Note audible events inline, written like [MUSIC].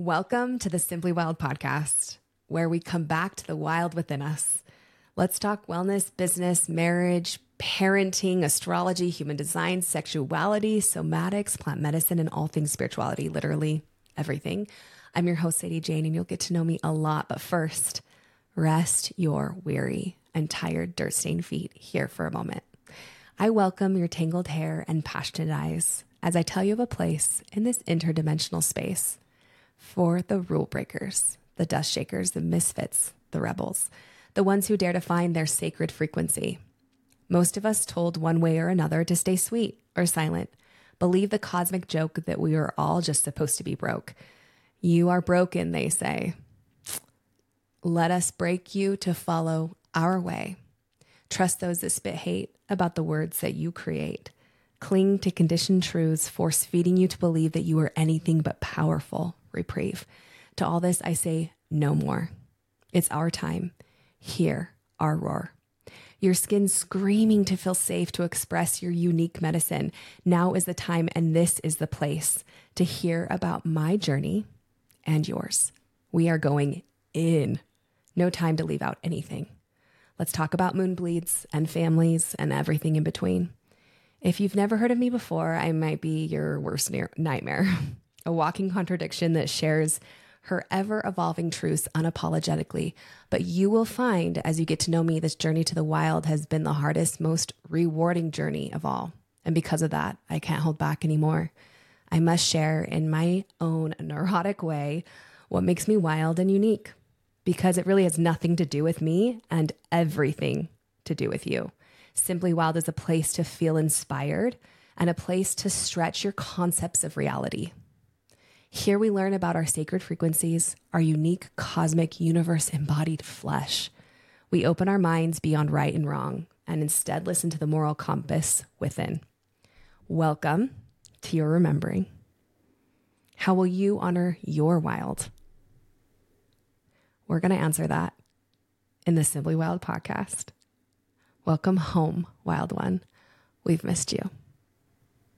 Welcome to the Simply Wild podcast, where we come back to the wild within us. Let's talk wellness, business, marriage, parenting, astrology, human design, sexuality, somatics, plant medicine, and all things spirituality, literally everything. I'm your host, Sadie Jane, and you'll get to know me a lot. But first, rest your weary and tired, dirt stained feet here for a moment. I welcome your tangled hair and passionate eyes as I tell you of a place in this interdimensional space for the rule breakers, the dust shakers, the misfits, the rebels, the ones who dare to find their sacred frequency. Most of us told one way or another to stay sweet or silent, believe the cosmic joke that we are all just supposed to be broke. You are broken, they say. Let us break you to follow our way. Trust those that spit hate about the words that you create. Cling to conditioned truths, force feeding you to believe that you are anything but powerful. Reprieve. To all this, I say no more. It's our time. Hear our roar. Your skin screaming to feel safe to express your unique medicine. Now is the time, and this is the place to hear about my journey and yours. We are going in. No time to leave out anything. Let's talk about moon bleeds and families and everything in between. If you've never heard of me before, I might be your worst nightmare, [LAUGHS] a walking contradiction that shares her ever evolving truths unapologetically. But you will find as you get to know me, this journey to the wild has been the hardest, most rewarding journey of all. And because of that, I can't hold back anymore. I must share in my own neurotic way what makes me wild and unique because it really has nothing to do with me and everything to do with you. Simply Wild is a place to feel inspired and a place to stretch your concepts of reality. Here we learn about our sacred frequencies, our unique cosmic universe embodied flesh. We open our minds beyond right and wrong and instead listen to the moral compass within. Welcome to your remembering. How will you honor your wild? We're going to answer that in the Simply Wild podcast. Welcome home, wild one. We've missed you.